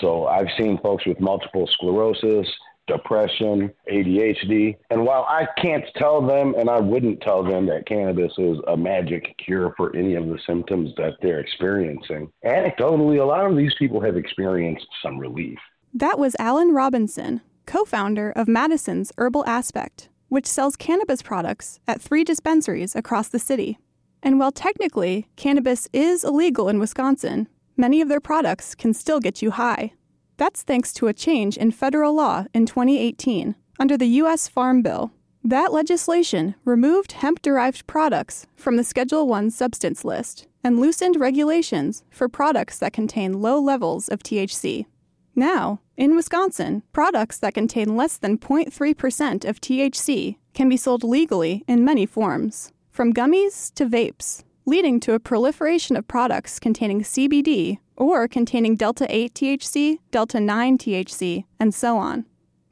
So I've seen folks with multiple sclerosis, depression, ADHD. And while I can't tell them, and I wouldn't tell them that cannabis is a magic cure for any of the symptoms that they're experiencing, anecdotally, a lot of these people have experienced some relief. That was Alan Robinson, co founder of Madison's Herbal Aspect, which sells cannabis products at three dispensaries across the city. And while technically cannabis is illegal in Wisconsin, many of their products can still get you high. That's thanks to a change in federal law in 2018 under the U.S. Farm Bill. That legislation removed hemp derived products from the Schedule 1 substance list and loosened regulations for products that contain low levels of THC. Now, in Wisconsin, products that contain less than 0.3% of THC can be sold legally in many forms, from gummies to vapes, leading to a proliferation of products containing CBD or containing delta 8 THC, delta 9 THC, and so on.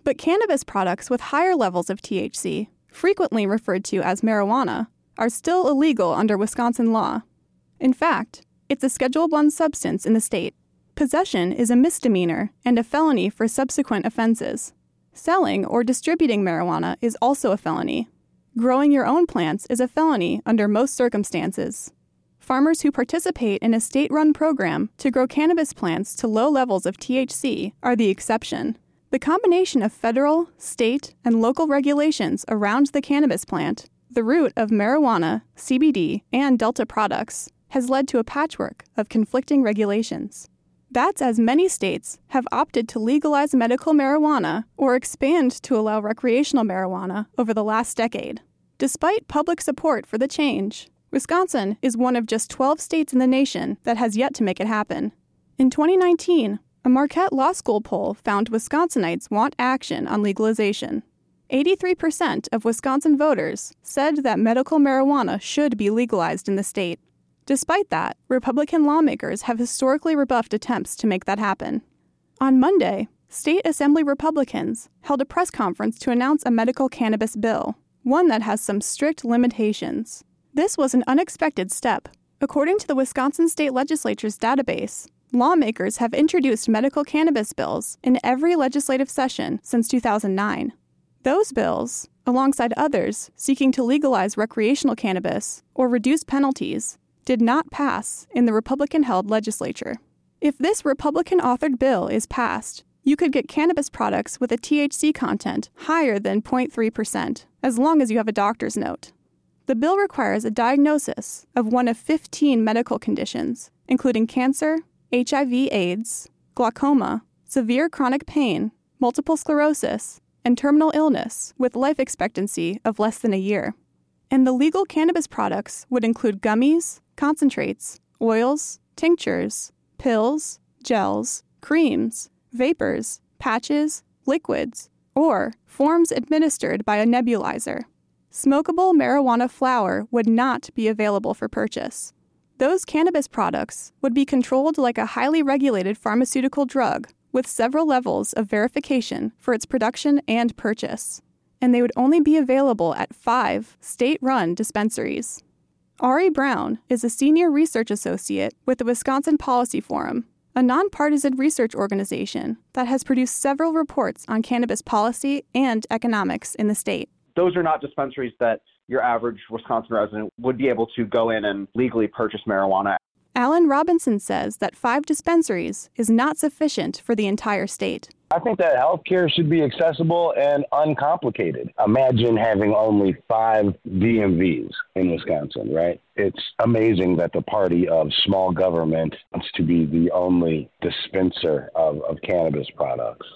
But cannabis products with higher levels of THC, frequently referred to as marijuana, are still illegal under Wisconsin law. In fact, it's a Schedule 1 substance in the state. Possession is a misdemeanor and a felony for subsequent offenses. Selling or distributing marijuana is also a felony. Growing your own plants is a felony under most circumstances farmers who participate in a state run program to grow cannabis plants to low levels of THC are the exception. The combination of federal, state, and local regulations around the cannabis plant, the root of marijuana, CBD, and Delta products, has led to a patchwork of conflicting regulations. That's as many states have opted to legalize medical marijuana or expand to allow recreational marijuana over the last decade. Despite public support for the change, Wisconsin is one of just 12 states in the nation that has yet to make it happen. In 2019, a Marquette Law School poll found Wisconsinites want action on legalization. 83% of Wisconsin voters said that medical marijuana should be legalized in the state. Despite that, Republican lawmakers have historically rebuffed attempts to make that happen. On Monday, state assembly Republicans held a press conference to announce a medical cannabis bill, one that has some strict limitations. This was an unexpected step. According to the Wisconsin State Legislature's database, lawmakers have introduced medical cannabis bills in every legislative session since 2009. Those bills, alongside others seeking to legalize recreational cannabis or reduce penalties, did not pass in the Republican held legislature. If this Republican authored bill is passed, you could get cannabis products with a THC content higher than 0.3%, as long as you have a doctor's note. The bill requires a diagnosis of one of 15 medical conditions, including cancer, HIV/AIDS, glaucoma, severe chronic pain, multiple sclerosis, and terminal illness with life expectancy of less than a year. And the legal cannabis products would include gummies, concentrates, oils, tinctures, pills, gels, creams, vapors, patches, liquids, or forms administered by a nebulizer smokable marijuana flower would not be available for purchase. Those cannabis products would be controlled like a highly regulated pharmaceutical drug with several levels of verification for its production and purchase, and they would only be available at five state run dispensaries. Ari Brown is a senior research associate with the Wisconsin Policy Forum, a nonpartisan research organization that has produced several reports on cannabis policy and economics in the state those are not dispensaries that your average Wisconsin resident would be able to go in and legally purchase marijuana. Alan Robinson says that five dispensaries is not sufficient for the entire state. I think that healthcare should be accessible and uncomplicated. Imagine having only five DMVs in Wisconsin, right? It's amazing that the party of small government wants to be the only dispenser of, of cannabis products.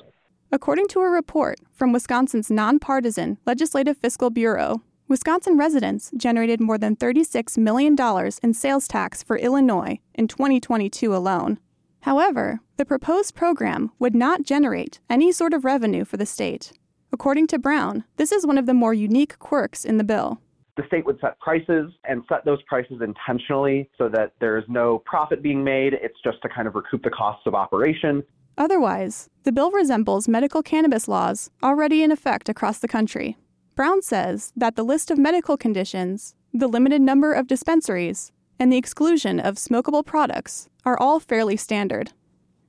According to a report from Wisconsin's nonpartisan Legislative Fiscal Bureau, Wisconsin residents generated more than $36 million in sales tax for Illinois in 2022 alone. However, the proposed program would not generate any sort of revenue for the state. According to Brown, this is one of the more unique quirks in the bill. The state would set prices and set those prices intentionally so that there is no profit being made. It's just to kind of recoup the costs of operation. Otherwise, the bill resembles medical cannabis laws already in effect across the country. Brown says that the list of medical conditions, the limited number of dispensaries, and the exclusion of smokable products are all fairly standard.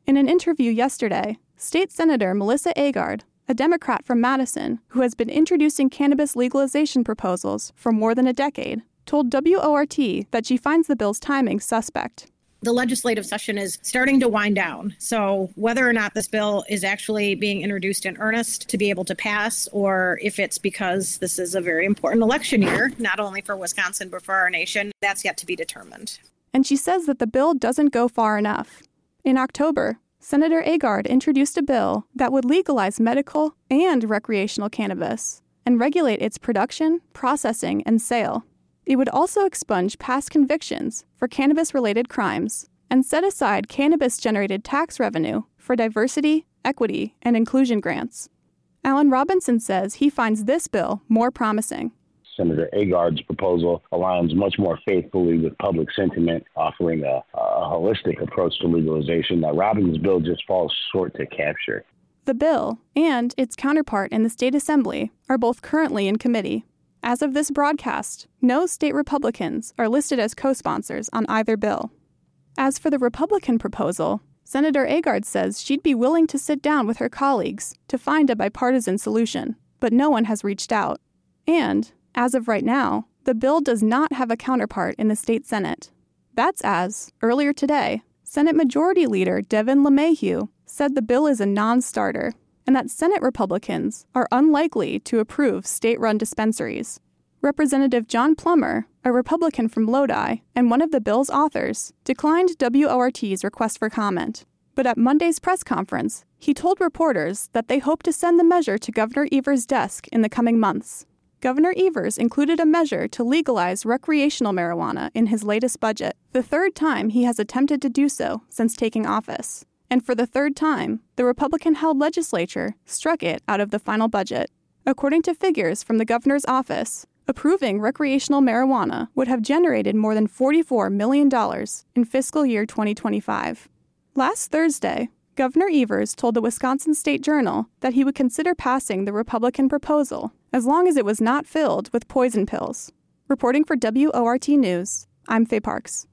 In an interview yesterday, State Senator Melissa Agard, a Democrat from Madison who has been introducing cannabis legalization proposals for more than a decade, told WORT that she finds the bill's timing suspect the legislative session is starting to wind down. So, whether or not this bill is actually being introduced in earnest to be able to pass, or if it's because this is a very important election year, not only for Wisconsin, but for our nation, that's yet to be determined. And she says that the bill doesn't go far enough. In October, Senator Agard introduced a bill that would legalize medical and recreational cannabis and regulate its production, processing, and sale. It would also expunge past convictions for cannabis related crimes and set aside cannabis generated tax revenue for diversity, equity, and inclusion grants. Alan Robinson says he finds this bill more promising. Senator Agard's proposal aligns much more faithfully with public sentiment, offering a, a holistic approach to legalization that Robinson's bill just falls short to capture. The bill and its counterpart in the state assembly are both currently in committee. As of this broadcast, no state Republicans are listed as co sponsors on either bill. As for the Republican proposal, Senator Agard says she'd be willing to sit down with her colleagues to find a bipartisan solution, but no one has reached out. And, as of right now, the bill does not have a counterpart in the state Senate. That's as, earlier today, Senate Majority Leader Devin LeMahieu said the bill is a non starter and that Senate Republicans are unlikely to approve state run dispensaries. Representative Jon Plumer, a Republican from Lodi and one of the bill's authors, declined WORT's request for comment. But at Monday's press conference, he told reporters that they hope to send the measure to Governor Evers' desk in the coming months. Governor Evers included a measure to legalize recreational marijuana in his latest budget, the third time he has attempted to do so since taking office. And for the third time, the Republican held legislature struck it out of the final budget. According to figures from the governor's office, approving recreational marijuana would have generated more than $44 million in fiscal year 2025. Last Thursday, Governor Evers told the Wisconsin State Journal that he would consider passing the Republican proposal as long as it was not filled with poison pills. Reporting for WORT News, I'm Faye Parks.